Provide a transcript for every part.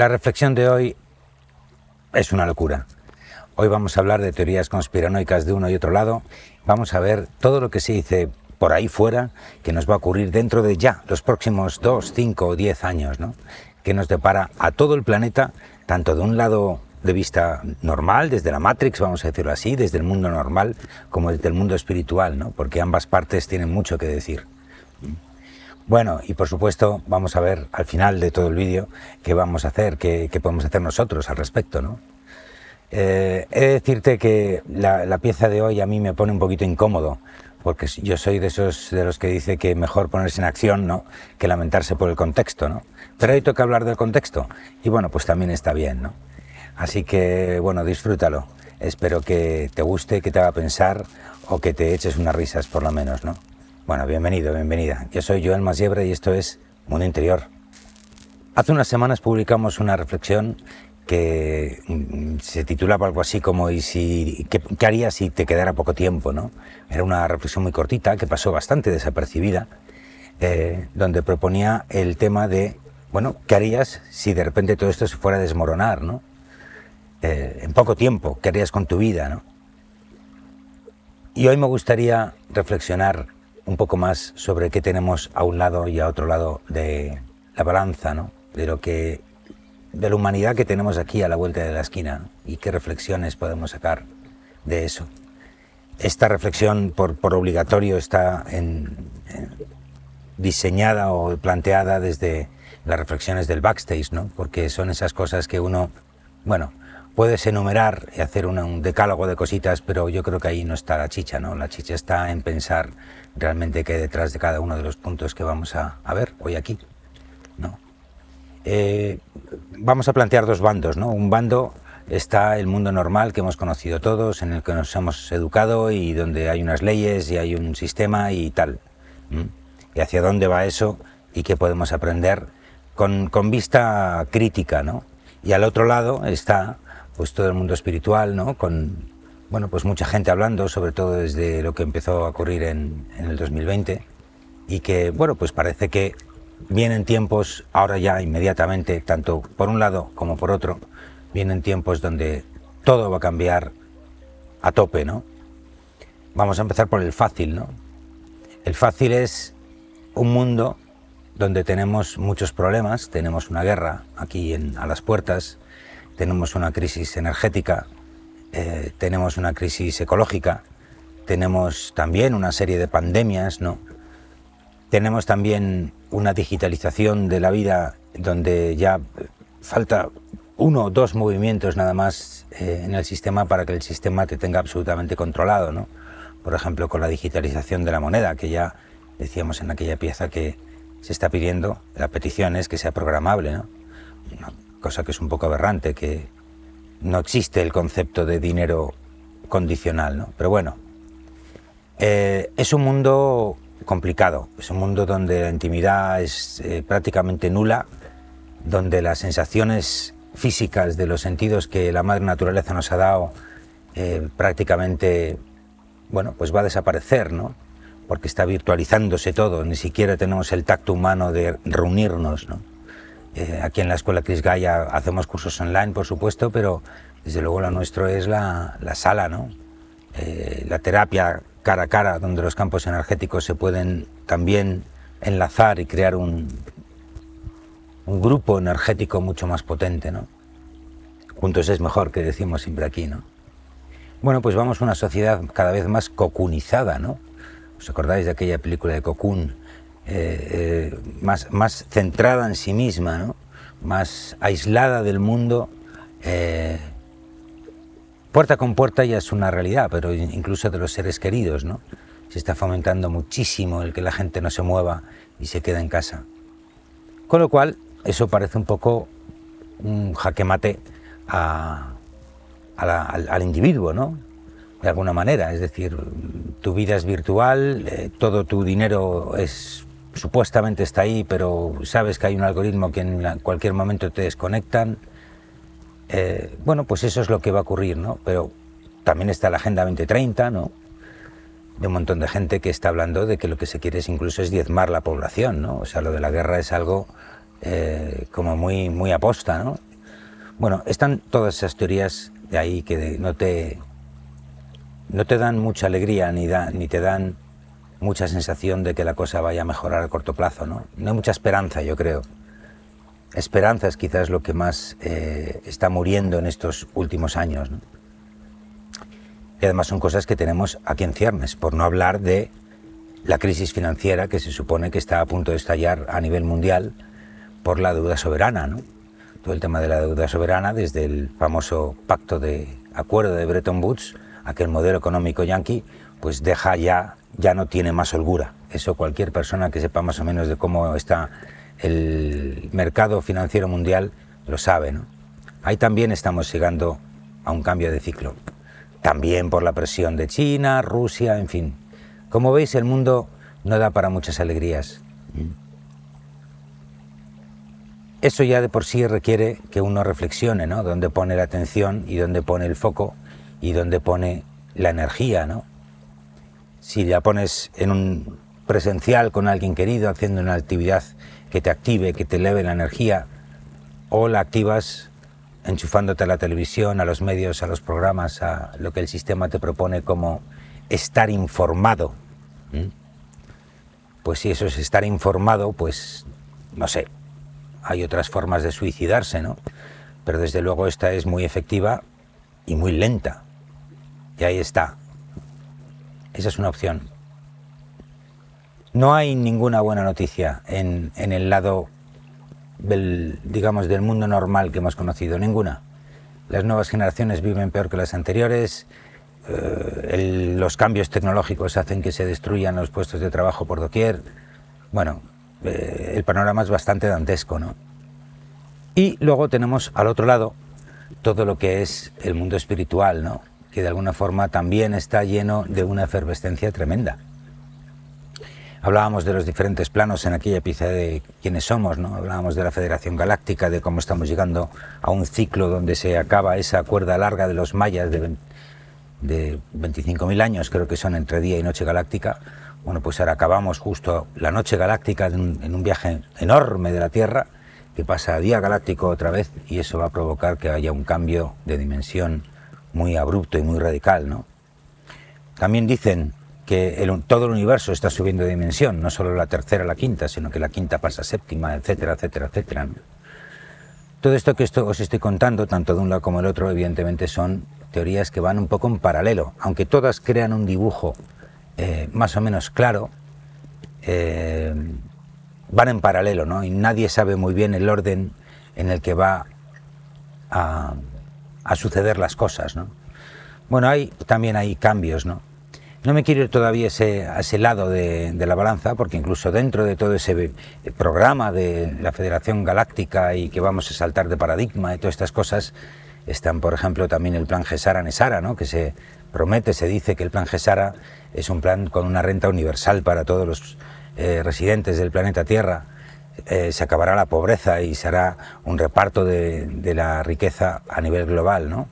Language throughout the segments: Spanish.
La reflexión de hoy es una locura. Hoy vamos a hablar de teorías conspiranoicas de uno y otro lado. Vamos a ver todo lo que se dice por ahí fuera que nos va a ocurrir dentro de ya los próximos dos, cinco o diez años, ¿no? Que nos depara a todo el planeta, tanto de un lado de vista normal, desde la Matrix, vamos a decirlo así, desde el mundo normal, como desde el mundo espiritual, ¿no? Porque ambas partes tienen mucho que decir. Bueno, y por supuesto vamos a ver al final de todo el vídeo qué vamos a hacer, qué, podemos hacer nosotros al respecto, ¿no? Eh, he de decirte que la, pieza de hoy a mí me pone un poquito incómodo, porque yo soy de esos de los que dice que mejor ponerse en acción, ¿no? Que lamentarse por el contexto, ¿no? Pero hoy toca hablar del contexto, y bueno, pues también está bien, ¿no? Así que, bueno, disfrútalo. Espero que te guste, que te haga pensar o que te eches unas risas por lo menos, ¿no? Bueno, bienvenido, bienvenida. Yo soy Joel Masiebre y esto es Mundo Interior. Hace unas semanas publicamos una reflexión que mm, se titulaba algo así como ¿y si, qué, harías si te quedara poco tiempo? ¿no? Era una reflexión muy cortita que pasó bastante desapercibida, eh, donde proponía el tema de, bueno, ¿qué harías si de repente todo esto se fuera a desmoronar? ¿no? Eh, en poco tiempo, ¿qué harías con tu vida? Y hoy me gustaría reflexionar un poco más sobre qué tenemos a un lado y a otro lado de la balanza, ¿no? de lo que de la humanidad que tenemos aquí a la vuelta de la esquina y qué reflexiones podemos sacar de eso. Esta reflexión por, obligatorio está diseñada o planteada desde las reflexiones del backstage, ¿no? porque son esas cosas que uno, bueno, puedes enumerar y hacer un decálogo de cositas, pero yo creo que ahí no está la chicha, ¿no? La chicha está en pensar realmente qué hay detrás de cada uno de los puntos que vamos a, ver hoy aquí, ¿no? Eh, vamos a plantear dos bandos, ¿no? Un bando está el mundo normal que hemos conocido todos, en el que nos hemos educado y donde hay unas leyes y hay un sistema y tal. Y hacia dónde va eso y qué podemos aprender con, con vista crítica, ¿no? Y al otro lado está pues todo el mundo espiritual, ¿no? Con bueno, pues mucha gente hablando, sobre todo desde lo que empezó a ocurrir en, el 2020 y que bueno, pues parece que vienen tiempos ahora ya inmediatamente, tanto por un lado como por otro, vienen tiempos donde todo va a cambiar a tope, ¿no? Vamos a empezar por el fácil, ¿no? El fácil es un mundo donde tenemos muchos problemas, tenemos una guerra aquí a las puertas, tenemos una crisis energética, eh, tenemos una crisis ecológica, tenemos también una serie de pandemias, ¿no? Tenemos también una digitalización de la vida donde ya falta uno o dos movimientos nada más eh, en el sistema para que el sistema te tenga absolutamente controlado, ¿no? Por ejemplo, con la digitalización de la moneda, que ya decíamos en aquella pieza que se está pidiendo, la petición es que sea programable, ¿no? cosa que es un poco aberrante, que no existe el concepto de dinero condicional, ¿no? Pero bueno, eh, es un mundo complicado, es un mundo donde la intimidad es eh, prácticamente nula, donde las sensaciones físicas de los sentidos que la madre naturaleza nos ha dado eh, prácticamente, bueno, pues va a desaparecer, ¿no? Porque está virtualizándose todo, ni siquiera tenemos el tacto humano de reunirnos, ¿no? Eh, aquí en la Escuela Cris Gaia hacemos cursos online, por supuesto, pero desde luego lo nuestro es la, sala, ¿no? Eh, la terapia cara a cara, donde los campos energéticos se pueden también enlazar y crear un, un grupo energético mucho más potente, ¿no? Juntos es mejor, que decimos siempre aquí, ¿no? Bueno, pues vamos a una sociedad cada vez más cocunizada, ¿no? ¿Os acordáis de aquella película de Cocoon? Eh, eh, más, más centrada en sí misma, ¿no? más aislada del mundo. Eh, puerta con puerta ya es una realidad, pero incluso de los seres queridos, ¿no? Se está fomentando muchísimo el que la gente no se mueva y se quede en casa. Con lo cual, eso parece un poco un jaque mate al, al, individuo, ¿no? De alguna manera, es decir, tu vida es virtual, todo tu dinero es supuestamente está ahí, pero sabes que hay un algoritmo que en cualquier momento te desconectan. Eh, bueno, pues eso es lo que va a ocurrir, ¿no? Pero también está la Agenda 2030, ¿no? De un montón de gente que está hablando de que lo que se quiere es incluso es diezmar la población, ¿no? O sea, lo de la guerra es algo eh, como muy, muy aposta, ¿no? Bueno, están todas esas teorías de ahí que no te, no te dan mucha alegría ni, da, ni te dan mucha sensación de que la cosa vaya a mejorar a corto plazo. No, no hay mucha esperanza, yo creo. Esperanza es quizás lo que más eh, está muriendo en estos últimos años. Y además son cosas que tenemos aquí en ciernes, por no hablar de la crisis financiera que se supone que está a punto de estallar a nivel mundial por la deuda soberana. ¿no? Todo el tema de la deuda soberana, desde el famoso pacto de acuerdo de Bretton Woods, aquel modelo económico yanqui, pues deja ya, ya no tiene más holgura. Eso cualquier persona que sepa más o menos de cómo está el mercado financiero mundial lo sabe. ¿no? Ahí también estamos llegando a un cambio de ciclo. También por la presión de China, Rusia, en fin. Como veis, el mundo no da para muchas alegrías. Eso ya de por sí requiere que uno reflexione, ¿no? Dónde pone la atención y dónde pone el foco y dónde pone la energía, ¿no? Si la pones en un presencial con alguien querido, haciendo una actividad que te active, que te eleve la energía, o la activas enchufándote a la televisión, a los medios, a los programas, a lo que el sistema te propone como estar informado. Pues si eso es estar informado, pues no sé, hay otras formas de suicidarse, ¿no? Pero desde luego esta es muy efectiva y muy lenta. Y ahí está. Esa es una opción. No hay ninguna buena noticia en, el lado del, digamos, del mundo normal que hemos conocido, ninguna. Las nuevas generaciones viven peor que las anteriores, eh, los cambios tecnológicos hacen que se destruyan los puestos de trabajo por doquier. Bueno, eh, el panorama es bastante dantesco, ¿no? Y luego tenemos al otro lado todo lo que es el mundo espiritual, ¿no? Que de alguna forma también está lleno de una efervescencia tremenda. Hablábamos de los diferentes planos en aquella pieza de quiénes somos, ¿no? Hablábamos de la Federación Galáctica, de cómo estamos llegando a un ciclo donde se acaba esa cuerda larga de los mayas de, de 25.000 años, creo que son entre día y noche galáctica. Bueno, pues ahora acabamos justo la noche galáctica en un viaje enorme de la Tierra que pasa a día galáctico otra vez y eso va a provocar que haya un cambio de dimensión muy abrupto y muy radical, ¿no? También dicen que todo el universo está subiendo de dimensión, no solo la tercera a la quinta, sino que la quinta pasa a séptima, etcétera, etcétera, etcétera. Todo esto que os estoy contando, tanto de un lado como del otro, evidentemente son teorías que van un poco en paralelo, aunque todas crean un dibujo eh, más o menos claro, eh, van en paralelo, ¿no? Y nadie sabe muy bien el orden en el que va a, suceder las cosas, ¿no? Bueno, hay, también hay cambios, ¿no? No me quiero ir todavía ese, a ese lado de, la balanza, porque incluso dentro de todo ese eh, programa de la Federación Galáctica y que vamos a saltar de paradigma y todas estas cosas, están, por ejemplo, también el plan Gesara-Nesara, ¿no? que se promete, se dice que el plan Gesara es un plan con una renta universal para todos los eh, residentes del planeta Tierra. Eh, se acabará la pobreza y se hará un reparto de, la riqueza a nivel global, ¿no?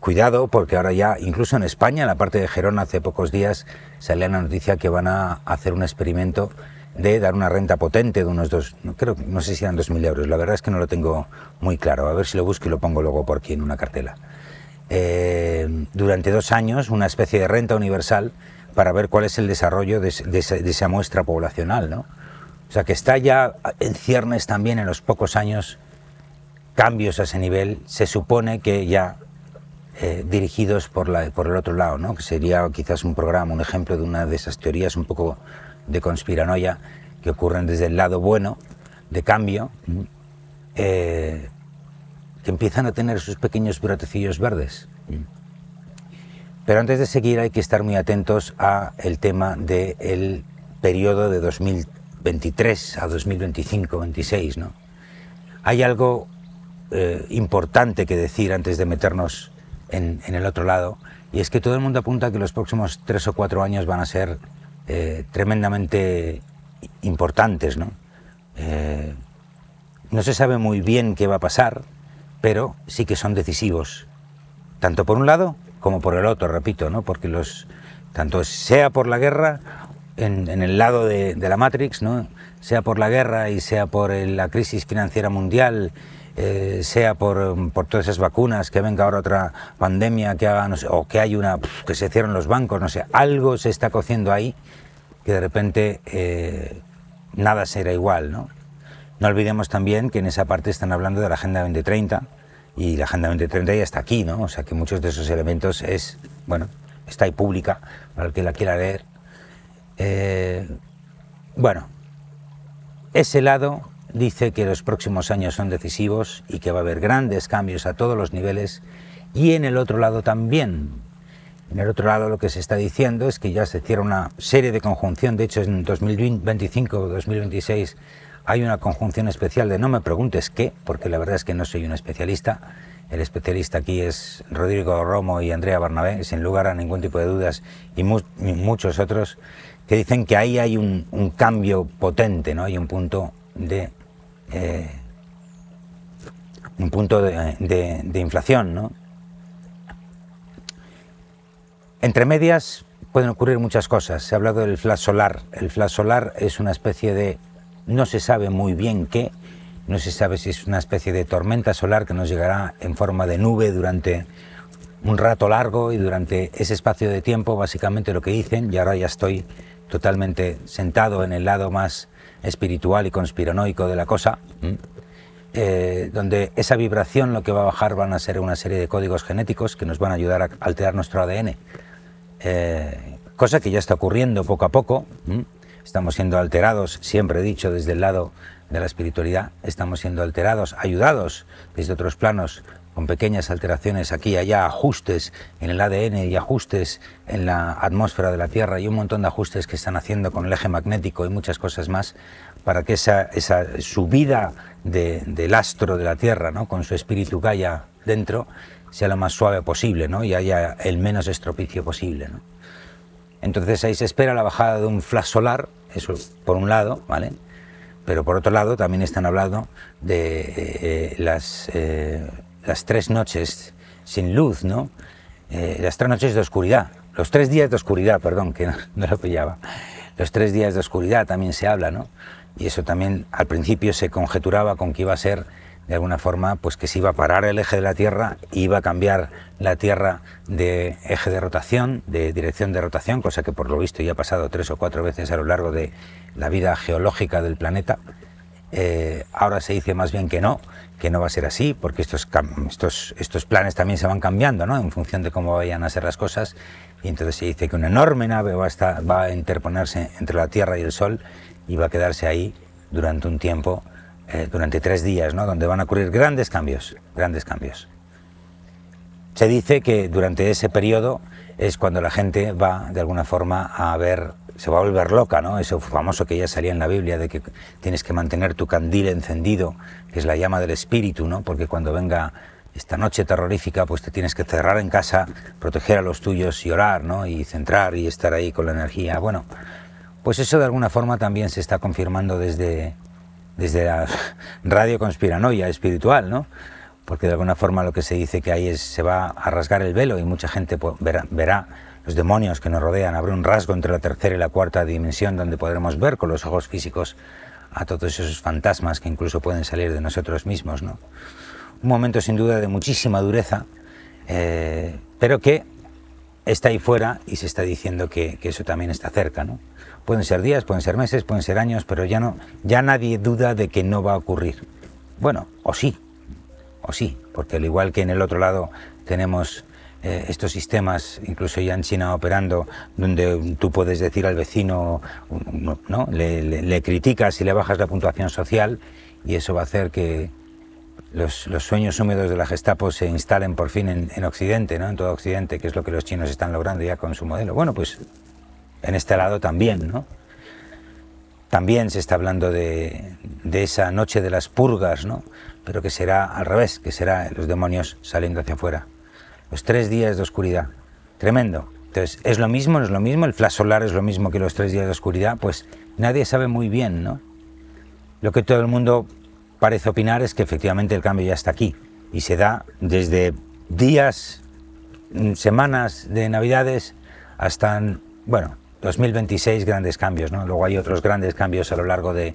cuidado porque ahora ya, incluso en España, en la parte de Gerona, hace pocos días salía la noticia que van a hacer un experimento de dar una renta potente de unos dos, no, creo, no sé si eran dos mil euros, la verdad es que no lo tengo muy claro, a ver si lo busco y lo pongo luego por aquí en una cartela. Eh, durante dos años, una especie de renta universal para ver cuál es el desarrollo de, esa muestra poblacional, ¿no? O sea, que está ya en ciernes también en los pocos años cambios a ese nivel, se supone que ya eh, dirigidos por, la, por el otro lado, ¿no? que sería quizás un programa, un ejemplo de una de esas teorías un poco de conspiranoia que ocurren desde el lado bueno, de cambio, eh, que empiezan a tener sus pequeños brotecillos verdes. Pero antes de seguir hay que estar muy atentos a el tema del periodo de 2023 a 2025-26. ¿no? Hay algo eh, importante que decir antes de meternos en, el otro lado, y es que todo el mundo apunta que los próximos tres o cuatro años van a ser eh, tremendamente importantes. ¿no? Eh, no se sabe muy bien qué va a pasar, pero sí que son decisivos, tanto por un lado como por el otro, repito, ¿no? porque los, tanto sea por la guerra, en, el lado de, la Matrix, ¿no? sea por la guerra y sea por la crisis financiera mundial eh, sea por, por, todas esas vacunas, que venga ahora otra pandemia, que haga, no sé, o que hay una, que se cierren los bancos, no sé, algo se está cociendo ahí que de repente eh, nada será igual, ¿no? No olvidemos también que en esa parte están hablando de la Agenda 2030 y la Agenda 2030 ya está aquí, ¿no? O sea que muchos de esos elementos es, bueno, está ahí pública para el que la quiera leer. Eh, bueno, ese lado dice que los próximos años son decisivos y que va a haber grandes cambios a todos los niveles y en el otro lado también. En el otro lado lo que se está diciendo es que ya se cierra una serie de conjunción, de hecho en 2025 o 2026 hay una conjunción especial de no me preguntes qué, porque la verdad es que no soy un especialista. El especialista aquí es Rodrigo Romo y Andrea Barnabé, sin lugar a ningún tipo de dudas, y, muchos otros que dicen que ahí hay un, cambio potente, ¿no? Hay un punto de eh, un punto de, inflación, ¿no? Entre medias pueden ocurrir muchas cosas. Se ha hablado del flash solar. El flash solar es una especie de no se sabe muy bien qué, no se sabe si es una especie de tormenta solar que nos llegará en forma de nube durante un rato largo y durante ese espacio de tiempo, básicamente lo que dicen, y ahora ya estoy totalmente sentado en el lado más espiritual y conspiranoico de la cosa, eh, donde esa vibración lo que va a bajar van a ser una serie de códigos genéticos que nos van a ayudar a alterar nuestro ADN. Eh, cosa que ya está ocurriendo poco a poco estamos siendo alterados, siempre he dicho desde el lado de la espiritualidad, estamos siendo alterados, ayudados desde otros planos con pequeñas alteraciones aquí y allá, ajustes en el ADN y ajustes en la atmósfera de la Tierra y un montón de ajustes que están haciendo con el eje magnético y muchas cosas más para que esa, esa subida del astro de la Tierra, ¿no? con su espíritu Gaia dentro, sea lo más suave posible ¿no? y haya el menos estropicio posible. ¿no? Entonces ahí se espera la bajada de un flash solar, eso por un lado, ¿vale? Pero por otro lado también están hablando de eh, las, eh, las tres noches sin luz, ¿no? Eh, las tres noches de oscuridad, los tres días de oscuridad, perdón, que no, lo pillaba. Los tres días de oscuridad también se habla, ¿no? Y eso también al principio se conjeturaba con que iba a ser de alguna forma, pues que se iba a parar el eje de la Tierra, iba a cambiar la Tierra de eje de rotación, de dirección de rotación, cosa que por lo visto ya ha pasado tres o cuatro veces a lo largo de la vida geológica del planeta. Eh, ahora se dice más bien que no, que no va a ser así, porque estos, estos, estos planes también se van cambiando, ¿no? En función de cómo vayan a ser las cosas. Y entonces se dice que una enorme nave va a, estar, va a interponerse entre la Tierra y el Sol y va a quedarse ahí durante un tiempo eh, durante tres días, ¿no? donde van a ocurrir grandes cambios, grandes cambios. Se dice que durante ese periodo es cuando la gente va de alguna forma a ver, se va a volver loca, ¿no? Eso famoso que ya salía en la Biblia de que tienes que mantener tu candil encendido, que es la llama del espíritu, ¿no? Porque cuando venga esta noche terrorífica, pues te tienes que cerrar en casa, proteger a los tuyos y orar, ¿no? Y centrar y estar ahí con la energía. Bueno, pues eso de alguna forma también se está confirmando desde, desde la radio conspiranoia espiritual, ¿no? Porque de alguna forma lo que se dice que ahí es, se va a rasgar el velo y mucha gente verá, verá los demonios que nos rodean, habrá un rasgo entre la tercera y la cuarta dimensión donde podremos ver con los ojos físicos a todos esos fantasmas que incluso pueden salir de nosotros mismos, ¿no? Un momento sin duda de muchísima dureza, eh, pero que está ahí fuera y se está diciendo que, que eso también está cerca, ¿no? Pueden ser días, pueden ser meses, pueden ser años, pero ya no, ya nadie duda de que no va a ocurrir. Bueno, o sí, o sí, porque al igual que en el otro lado tenemos eh, estos sistemas, incluso ya en China operando, donde tú puedes decir al vecino, ¿no? Le, criticas y le bajas la puntuación social y eso va a hacer que los, sueños húmedos de la Gestapo se instalen por fin en, en Occidente, ¿no? en todo Occidente, que es lo que los chinos están logrando ya con su modelo. Bueno, pues en este lado también, ¿no? También se está hablando de, esa noche de las purgas, ¿no? Pero que será al revés, que será los demonios saliendo hacia afuera. Los tres días de oscuridad. Tremendo. Entonces, ¿es lo mismo? ¿No es lo mismo? ¿El flash solar es lo mismo que los tres días de oscuridad? Pues nadie sabe muy bien, ¿no? Lo que todo el mundo parece opinar es que efectivamente el cambio ya está aquí y se da desde días, mm, semanas de Navidades hasta, bueno, 2026 grandes cambios, ¿no? Luego hay otros grandes cambios a lo largo de,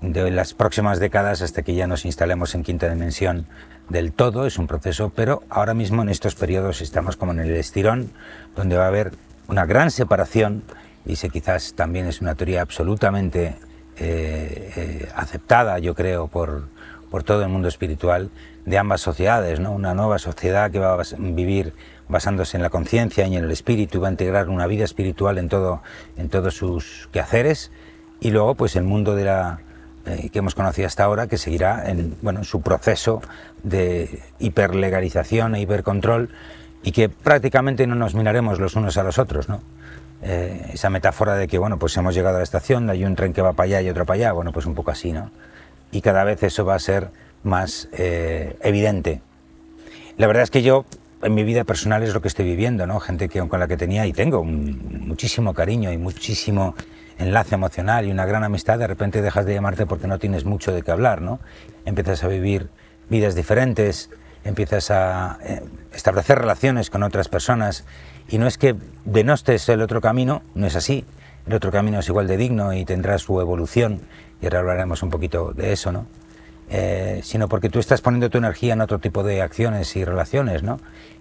de las próximas décadas hasta que ya nos instalemos en quinta dimensión del todo, es un proceso, pero ahora mismo en estos periodos estamos como en el estirón, donde va a haber una gran separación, y sé quizás también es una teoría absolutamente eh, eh, aceptada, yo creo, por, por todo el mundo espiritual, de ambas sociedades, ¿no? una nueva sociedad que va a vivir basándose en la conciencia y en el espíritu, va a integrar una vida espiritual en, todo, en todos sus quehaceres, y luego pues el mundo de la, eh, que hemos conocido hasta ahora, que seguirá en bueno, su proceso de hiperlegalización e hipercontrol y que prácticamente no nos miraremos los unos a los otros. ¿no? Eh, esa metáfora de que bueno, pues hemos llegado a la estación, hay un tren que va para allá y otro para allá, bueno, pues un poco así, ¿no? Y cada vez eso va a ser más eh, evidente. La verdad es que yo en mi vida personal es lo que estoy viviendo, ¿no? Gente que, con la que tenía y tengo muchísimo cariño y muchísimo enlace emocional y una gran amistad, de repente dejas de llamarte porque no tienes mucho de qué hablar, ¿no? Empiezas a vivir vidas diferentes, empiezas a eh, establecer relaciones con otras personas y no es que denostes el otro camino, no es así. El otro camino es igual de digno y tendrá su evolución y ahora hablaremos un poquito de eso, ¿no? Eh, sino porque tú estás poniendo tu energía en otro tipo de acciones y relaciones, ¿no?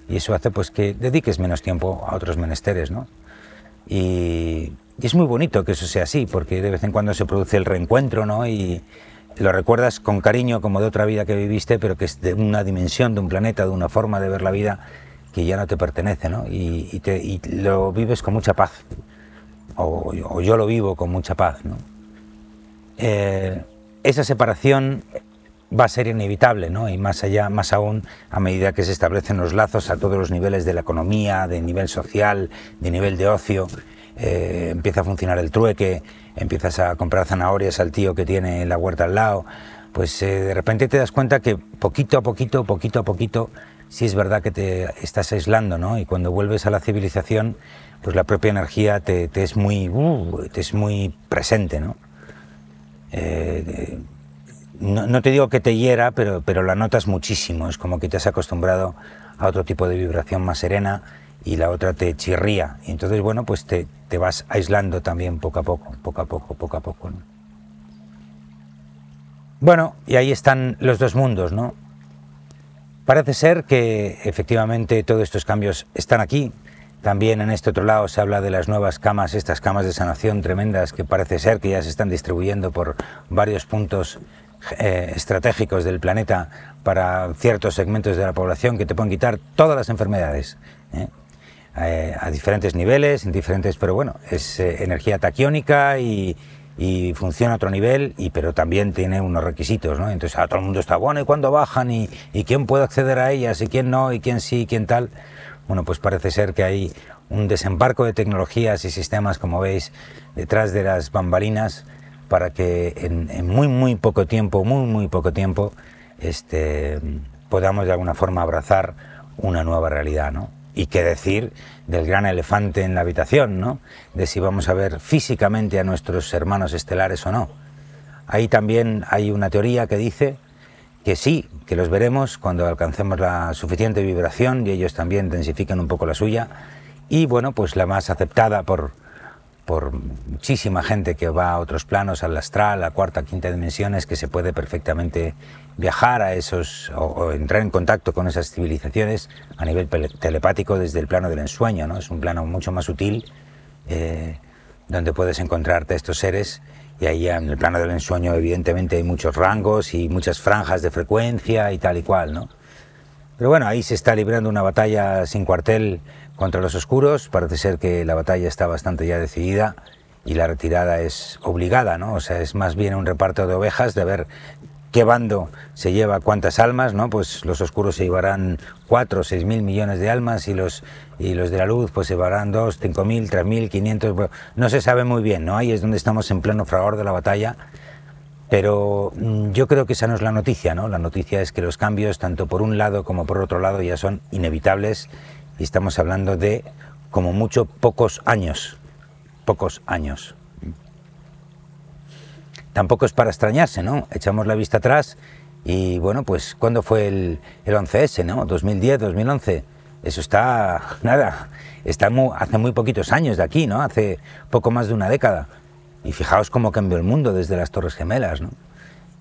Y eso hace pues que dediques menos tiempo a otros menesteres, ¿no? Y, es muy bonito que eso sea así, porque de vez en cuando se produce el reencuentro, ¿no? Y lo recuerdas con cariño como de otra vida que viviste, pero que es de una dimensión, de un planeta, de una forma de ver la vida que ya no te pertenece, ¿no? Y, te, lo vives con mucha paz, o, yo lo vivo con mucha paz, ¿no? Eh, esa separación va a ser inevitable, ¿no? Y más allá, más aún, a medida que se establecen los lazos a todos los niveles de la economía, de nivel social, de nivel de ocio, eh, empieza a funcionar el trueque, empiezas a comprar zanahorias al tío que tiene la huerta al lado, pues eh, de repente te das cuenta que poquito a poquito, poquito a poquito, sí es verdad que te estás aislando, ¿no? Y cuando vuelves a la civilización, pues la propia energía te, es, muy, uh, te es muy presente, ¿no? Eh, no, te digo que te hiera, pero, pero la notas muchísimo. Es como que te has acostumbrado a otro tipo de vibración más serena y la otra te chirría. Y entonces, bueno, pues te, te vas aislando también poco a poco, poco a poco, poco a poco. Bueno, y ahí están los dos mundos, ¿no? Parece ser que efectivamente todos estos cambios están aquí. También en este otro lado se habla de las nuevas camas, estas camas de sanación tremendas que parece ser que ya se están distribuyendo por varios puntos eh, estratégicos del planeta para ciertos segmentos de la población que te pueden quitar todas las enfermedades. ¿eh? Eh, a diferentes niveles, en diferentes, pero bueno, es energía taquiónica y, funciona a otro nivel, y, pero también tiene unos requisitos, ¿no? Entonces a todo el mundo está, bueno, ¿y cuándo bajan? ¿Y, ¿Y quién puede acceder a ellas? ¿Y quién no? ¿Y quién sí? ¿Y quién tal? Bueno, pues parece ser que hay un desembarco de tecnologías y sistemas, como veis, detrás de las bambalinas para que en, muy, muy poco tiempo, muy, muy poco tiempo, este, podamos de alguna forma abrazar una nueva realidad, ¿no? Y qué decir del gran elefante en la habitación, ¿no? De si vamos a ver físicamente a nuestros hermanos estelares o no. Ahí también hay una teoría que dice que sí, que los veremos cuando alcancemos la suficiente vibración y ellos también intensifican un poco la suya. Y bueno, pues la más aceptada por, por muchísima gente que va a otros planos, al astral, a cuarta, quinta dimensiones, que se puede perfectamente viajar a esos o, entrar en contacto con esas civilizaciones a nivel telepático desde el plano del ensueño, ¿no? Es un plano mucho más sutil eh, donde puedes encontrarte estos seres y ahí en el plano del ensueño evidentemente hay muchos rangos y muchas franjas de frecuencia y tal y cual, ¿no? Pero bueno, ahí se está librando una batalla sin cuartel contra los oscuros. Parece ser que la batalla está bastante ya decidida y la retirada es obligada, ¿no? O sea, es más bien un reparto de ovejas de ver qué bando se lleva cuántas almas, ¿no? Pues los oscuros se llevarán cuatro o seis mil millones de almas y los, y los de la luz pues se llevarán dos, cinco mil, tres mil, quinientos, no se sabe muy bien, ¿no? Ahí es donde estamos en pleno fragor de la batalla. Pero mm, yo creo que esa no es la noticia, ¿no? La noticia es que los cambios, tanto por un lado como por otro lado, ya son inevitables y estamos hablando de como mucho pocos años, pocos años. Tampoco es para extrañarse, ¿no? Echamos la vista atrás y bueno, pues ¿cuándo fue el, el 11S, ¿no? 2010, 2011. Eso está, nada, está hace muy poquitos años de aquí, ¿no? Hace poco más de una década. Y fijaos cómo cambió el mundo desde las Torres Gemelas, ¿no?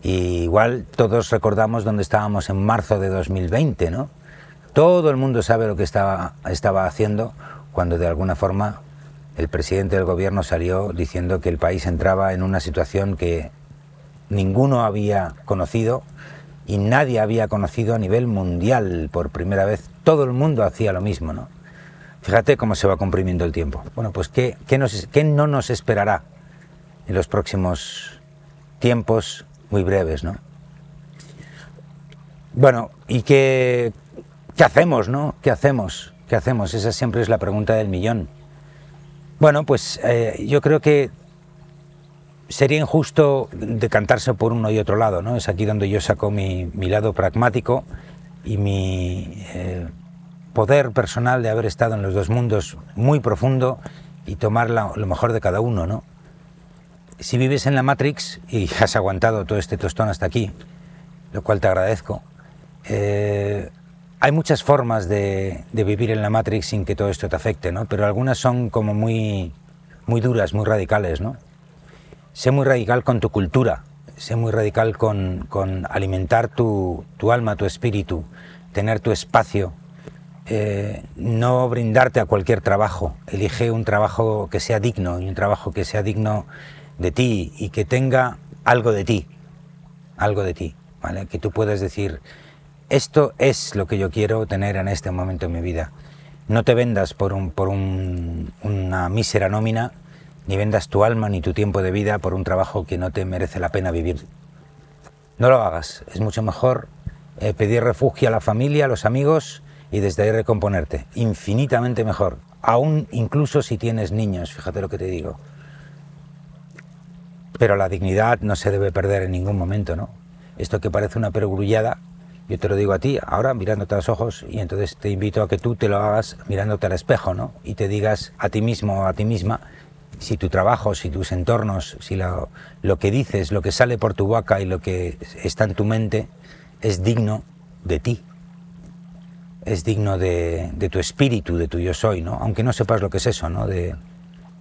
Y igual todos recordamos dónde estábamos en marzo de 2020, ¿no? Todo el mundo sabe lo que estaba, estaba haciendo cuando de alguna forma el presidente del gobierno salió diciendo que el país entraba en una situación que ninguno había conocido y nadie había conocido a nivel mundial por primera vez. Todo el mundo hacía lo mismo, ¿no? Fíjate cómo se va comprimiendo el tiempo. Bueno, pues ¿qué, qué no nos esperará en los próximos tiempos muy breves, ¿no? Bueno, ¿y qué, qué hacemos, no? ¿Qué hacemos? ¿Qué hacemos? Esa siempre es la pregunta del millón. Bueno, pues eh, yo creo que sería injusto decantarse por uno y otro lado, ¿no? Es aquí donde yo saco mi, mi lado pragmático y mi eh, poder personal de haber estado en los dos mundos muy profundo y tomar lo mejor de cada uno, ¿no? si vives en la Matrix y has aguantado todo este tostón hasta aquí, lo cual te agradezco, eh, hay muchas formas de, vivir en la Matrix sin que todo esto te afecte, ¿no? Pero algunas son como muy, muy duras, muy radicales, ¿no? Sé muy radical con tu cultura, sé muy radical con, con alimentar tu, tu, alma, tu espíritu, tener tu espacio, eh, no brindarte a cualquier trabajo. Elige un trabajo que sea digno y un trabajo que sea digno de ti y que tenga algo de ti, algo de ti, ¿vale? Que tú puedas decir, esto es lo que yo quiero tener en este momento en mi vida. No te vendas por, un, por una mísera nómina, ni vendas tu alma ni tu tiempo de vida por un trabajo que no te merece la pena vivir. No lo hagas, es mucho mejor eh, pedir refugio a la familia, a los amigos y desde ahí recomponerte. Infinitamente mejor, aún incluso si tienes niños, fíjate lo que te digo pero la dignidad no se debe perder en ningún momento, ¿no? Esto que parece una perogrullada, yo te lo digo a ti, ahora mirándote a los ojos, y entonces te invito a que tú te lo hagas mirándote al espejo, ¿no? Y te digas a ti mismo o a ti misma si tu trabajo, si tus entornos, si lo, que dices, lo que sale por tu boca y lo que está en tu mente es digno de ti, es digno de, tu espíritu, de tu yo soy, ¿no? Aunque no sepas lo que es eso, ¿no? De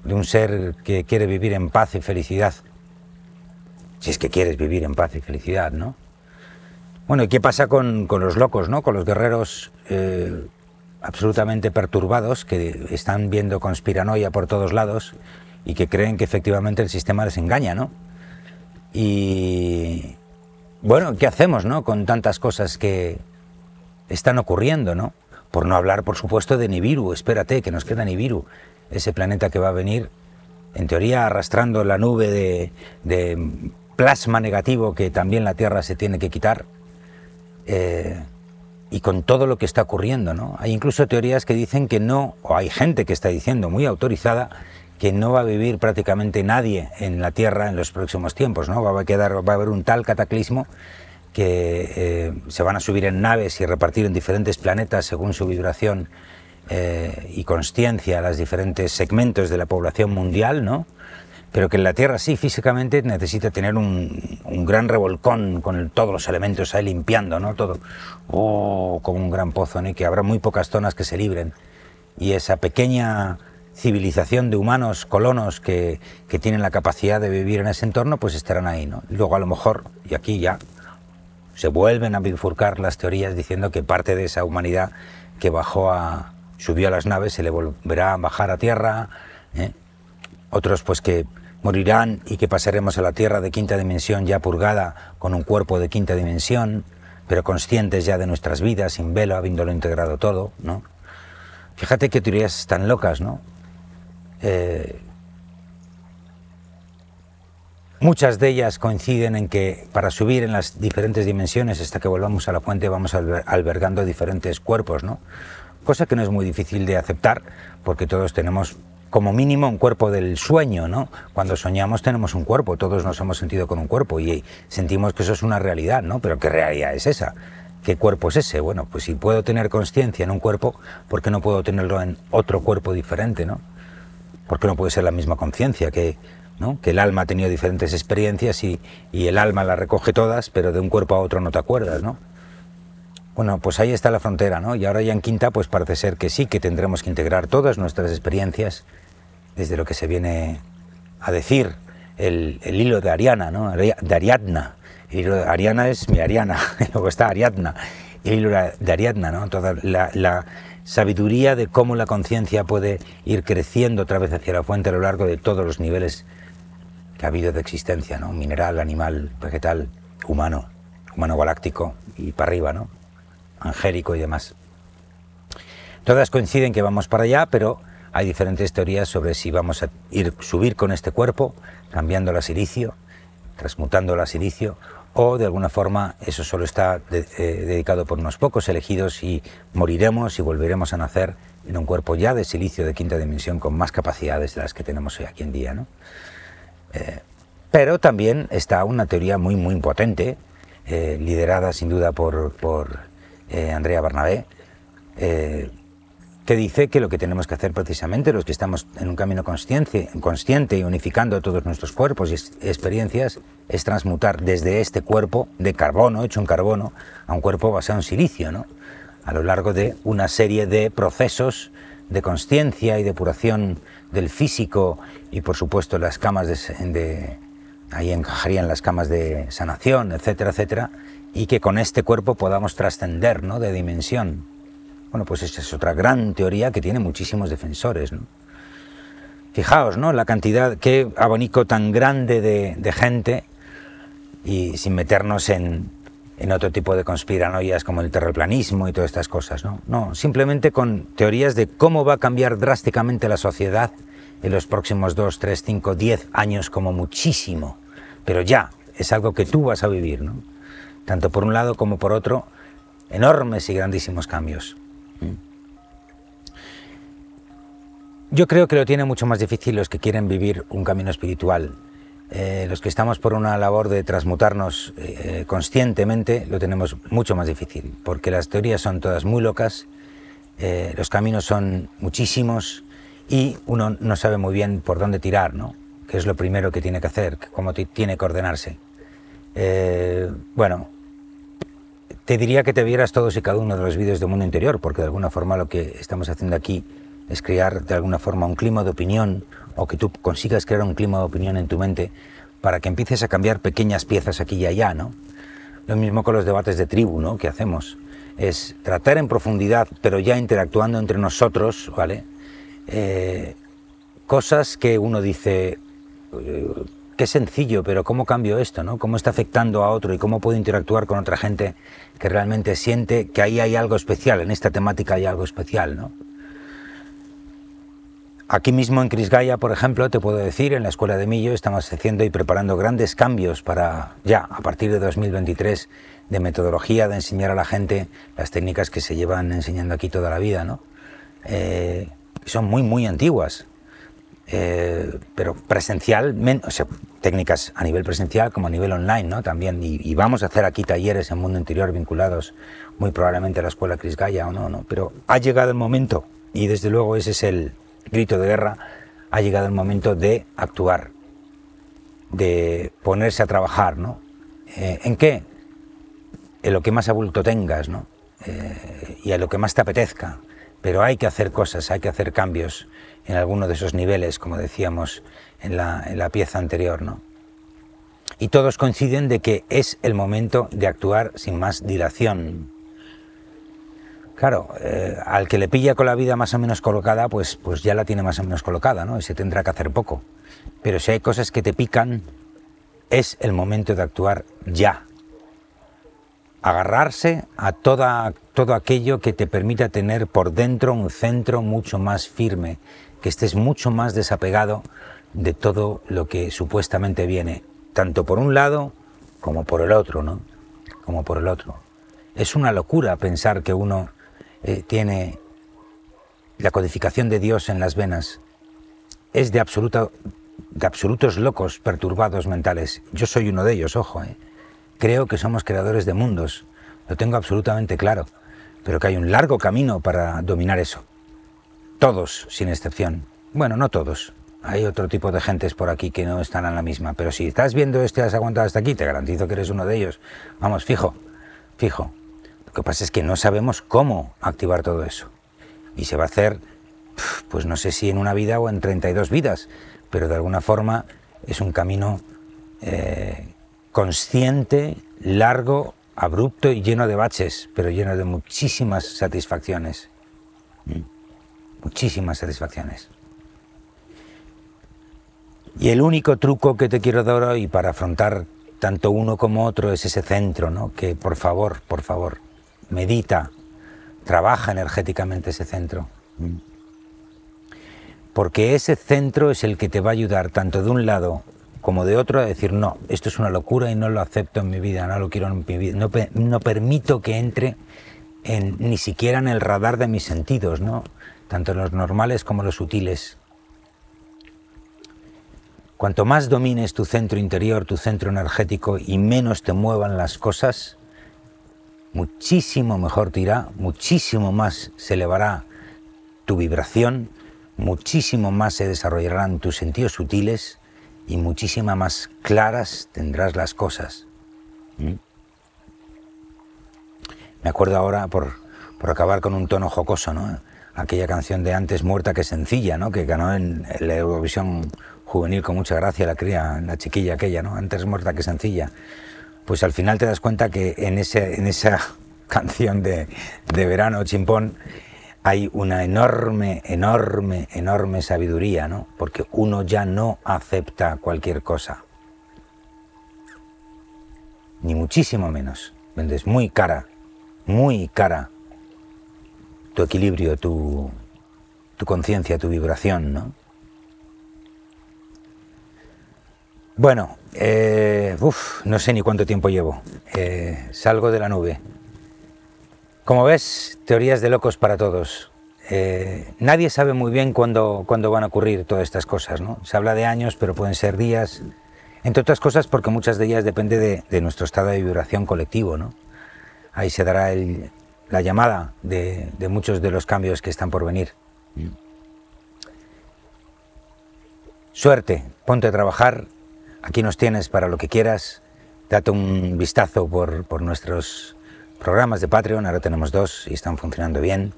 un ser que quiere vivir en paz y felicidad si es que quieres vivir en paz y felicidad, ¿no? Bueno, ¿y qué pasa con, los locos, ¿no? Con los guerreros eh, absolutamente perturbados que están viendo conspiranoia por todos lados y que creen que efectivamente el sistema les engaña, ¿no? Y bueno, ¿qué hacemos, no? Con tantas cosas que están ocurriendo, ¿no? Por no hablar, por supuesto, de Nibiru. Espérate, que nos queda Nibiru, ese planeta que va a venir, en teoría, arrastrando la nube de, de plasma negativo que también la Tierra se tiene que quitar. Eh, y con todo lo que está ocurriendo, ¿no? Hay incluso teorías que dicen que no, o hay gente que está diciendo, muy autorizada, que no va a vivir prácticamente nadie en la Tierra en los próximos tiempos, ¿no? Va a, quedar, va a haber un tal cataclismo que eh, se van a subir en naves y repartir en diferentes planetas según su vibración eh, y conciencia los diferentes segmentos de la población mundial, ¿no? Pero que en la Tierra sí, físicamente necesita tener un, gran revolcón con todos los elementos ahí limpiando, ¿no? Todo, oh, como un gran pozo, ¿no? Y que habrá muy pocas zonas que se libren. Y esa pequeña civilización de humanos, colonos, que, que tienen la capacidad de vivir en ese entorno, pues estarán ahí, ¿no? luego a lo mejor, y aquí ya se vuelven a bifurcar las teorías diciendo que parte de esa humanidad que bajó a, subió a las naves se le volverá a bajar a tierra, ¿eh? Otros pues que morirán y que pasaremos a la Tierra de quinta dimensión ya purgada con un cuerpo de quinta dimensión, pero conscientes ya de nuestras vidas, sin velo, habiéndolo integrado todo, ¿no? Fíjate qué teorías tan locas, ¿no? Eh, muchas de ellas coinciden en que para subir en las diferentes dimensiones hasta que volvamos a la fuente vamos albergando diferentes cuerpos, ¿no? Cosa que no es muy difícil de aceptar porque todos tenemos como mínimo un cuerpo del sueño, ¿no? Cuando soñamos tenemos un cuerpo, todos nos hemos sentido con un cuerpo y sentimos que eso es una realidad, ¿no? Pero ¿qué realidad es esa? ¿Qué cuerpo es ese? Bueno, pues si puedo tener conciencia en un cuerpo, ¿por qué no puedo tenerlo en otro cuerpo diferente, ¿no? ¿Por qué no puede ser la misma conciencia? Que, ¿no? que el alma ha tenido diferentes experiencias y, y el alma las recoge todas, pero de un cuerpo a otro no te acuerdas, ¿no? Bueno, pues ahí está la frontera, ¿no? Y ahora ya en Quinta, pues parece ser que sí, que tendremos que integrar todas nuestras experiencias, desde lo que se viene a decir el, hilo de Ariana, ¿no? De Ariadna, El hilo de Ariana es mi Ariana, luego está Ariadna, el hilo de Ariadna, ¿no? Toda la, sabiduría de cómo la conciencia puede ir creciendo otra vez hacia la fuente a lo largo de todos los niveles que ha habido de existencia, ¿no? Mineral, animal, vegetal, humano, humano galáctico y para arriba, ¿no? Angélico y demás. Todas coinciden que vamos para allá, pero hay diferentes teorías sobre si vamos a ir subir con este cuerpo, cambiando a silicio, transmutando a silicio, o de alguna forma eso solo está eh, dedicado por unos pocos elegidos y moriremos y volveremos a nacer en un cuerpo ya de silicio de quinta dimensión con más capacidades de las que tenemos hoy aquí en día. ¿no? Eh, pero también está una teoría muy, muy potente, eh, liderada sin duda por, por Andrea Barnabé, que dice que lo que tenemos que hacer precisamente los que estamos en un camino consciente, y unificando todos nuestros cuerpos y experiencias es transmutar desde este cuerpo de carbono, hecho en carbono, a un cuerpo basado en silicio, ¿no? a lo largo de una serie de procesos de conciencia y depuración del físico y por supuesto las camas de, de ahí encajarían las camas de sanación, etcétera, etcétera, y que con este cuerpo podamos trascender ¿no? de dimensión bueno, pues esa es otra gran teoría que tiene muchísimos defensores. ¿no? Fijaos, ¿no? La cantidad, qué abanico tan grande de, gente y sin meternos en, en, otro tipo de conspiranoias como el terraplanismo y todas estas cosas, ¿no? No, simplemente con teorías de cómo va a cambiar drásticamente la sociedad en los próximos 2, 3, 5, 10 años como muchísimo. Pero ya, es algo que tú vas a vivir, ¿no? Tanto por un lado como por otro, enormes y grandísimos cambios. Yo creo que lo tiene mucho más difícil los que quieren vivir un camino espiritual. Eh, los que estamos por una labor de transmutarnos eh, conscientemente lo tenemos mucho más difícil, porque las teorías son todas muy locas, eh, los caminos son muchísimos y uno no sabe muy bien por dónde tirar, ¿no? que es lo primero que tiene que hacer, cómo tiene que ordenarse. bueno, te diría que te vieras todos y cada uno de los vídeos de Mundo Interior, porque de alguna forma lo que estamos haciendo aquí es crear de alguna forma un clima de opinión o que tú consigas crear un clima de opinión en tu mente para que empieces a cambiar pequeñas piezas aquí y allá, ¿no? Lo mismo con los debates de tribu, ¿no? Que hacemos. Es tratar en profundidad, pero ya interactuando entre nosotros, ¿vale? Eh, cosas que uno dice, eh, qué sencillo, pero ¿cómo cambio esto? ¿no? ¿Cómo está afectando a otro y cómo puedo interactuar con otra gente que realmente siente que ahí hay algo especial, en esta temática hay algo especial? ¿no? Aquí mismo en Crisgaya, por ejemplo, te puedo decir, en la Escuela de Millo estamos haciendo y preparando grandes cambios para ya, a partir de 2023, de metodología, de enseñar a la gente las técnicas que se llevan enseñando aquí toda la vida, ¿no? Eh, son muy, muy antiguas, eh, pero presencial, o sea, técnicas a nivel presencial como a nivel online, ¿no? También, y, vamos a hacer aquí talleres en mundo interior vinculados muy probablemente a la escuela Cris Gaya o no, ¿no? Pero ha llegado el momento, y desde luego ese es el grito de guerra, ha llegado el momento de actuar, de ponerse a trabajar, ¿no? Eh, ¿En qué? En lo que más abulto tengas, ¿no? Eh, y a lo que más te apetezca. Pero hay que hacer cosas, hay que hacer cambios en alguno de esos niveles, como decíamos en la, pieza anterior. ¿no? Y todos coinciden de que es el momento de actuar sin más dilación. Claro, eh, al que le pilla con la vida más o menos colocada, pues, pues ya la tiene más o menos colocada, ¿no? Y se tendrá que hacer poco. Pero si hay cosas que te pican, es el momento de actuar ya. Agarrarse a toda, todo aquello que te permita tener por dentro un centro mucho más firme, que estés mucho más desapegado de todo lo que supuestamente viene, tanto por un lado como por el otro, ¿no? Como por el otro. Es una locura pensar que uno eh, tiene la codificación de Dios en las venas. Es de, absoluta, de absolutos locos perturbados mentales. Yo soy uno de ellos, ojo. ¿eh? Creo que somos creadores de mundos. Lo tengo absolutamente claro. Pero que hay un largo camino para dominar eso. Todos, sin excepción. Bueno, no todos. Hay otro tipo de gentes por aquí que no están en la misma. Pero si estás viendo esto y has aguantado hasta aquí, te garantizo que eres uno de ellos. Vamos, fijo, fijo. Lo que pasa es que no sabemos cómo activar todo eso. Y se va a hacer, pues no sé si en una vida o en 32 vidas, pero de alguna forma es un camino eh, consciente, largo, abrupto y lleno de baches, pero lleno de muchísimas satisfacciones. Mm. Muchísimas satisfacciones. Y el único truco que te quiero dar hoy para afrontar tanto uno como otro es ese centro, ¿no? Que por favor, por favor, medita, trabaja energéticamente ese centro. Porque ese centro es el que te va a ayudar tanto de un lado como de otro a decir, no, esto es una locura y no lo acepto en mi vida, no lo quiero en mi vida, no, permito que entre en, ni siquiera en el radar de mis sentidos, ¿no? tanto los normales como los sutiles. Cuanto más domines tu centro interior, tu centro energético y menos te muevan las cosas, muchísimo mejor te irá, muchísimo más se elevará tu vibración, muchísimo más se desarrollarán tus sentidos sutiles y muchísima más claras tendrás las cosas. ¿Mm? Me acuerdo ahora, por, por, acabar con un tono jocoso, ¿no? aquella canción de Antes muerta que sencilla, ¿no? que ganó en, la Eurovisión juvenil con mucha gracia la cría, la chiquilla aquella, ¿no? Antes muerta que sencilla. Pues al final te das cuenta que en, ese, en esa canción de, de verano chimpón hay una enorme, enorme, enorme sabiduría, ¿no? Porque uno ya no acepta cualquier cosa. Ni muchísimo menos. Vendes muy cara, muy cara tu equilibrio, tu, tu conciencia, tu vibración, ¿no? Bueno, eh, no sé ni cuánto tiempo llevo. Eh, salgo de la nube. Como ves, teorías de locos para todos. Eh, nadie sabe muy bien cuándo, cuándo, van a ocurrir todas estas cosas. ¿no? Se habla de años, pero pueden ser días. Entre otras cosas porque muchas de ellas depende de, nuestro estado de vibración colectivo. ¿no? Ahí se dará la llamada de, de muchos de los cambios que están por venir. Suerte, ponte a trabajar. Aquí nos tienes para lo que quieras. Date un vistazo por, por nuestros programas de Patreon, ahora tenemos dos y están funcionando bien.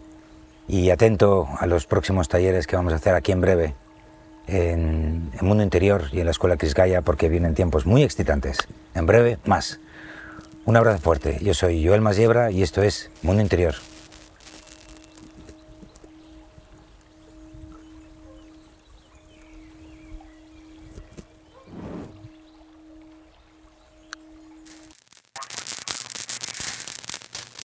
Y atento a los próximos talleres que vamos a hacer aquí en breve, en el mundo interior y en la escuela Cris Gaia, porque vienen tiempos muy excitantes. En breve, más. Un abrazo fuerte. Yo soy Joel Masiebra y esto es Mundo Interior.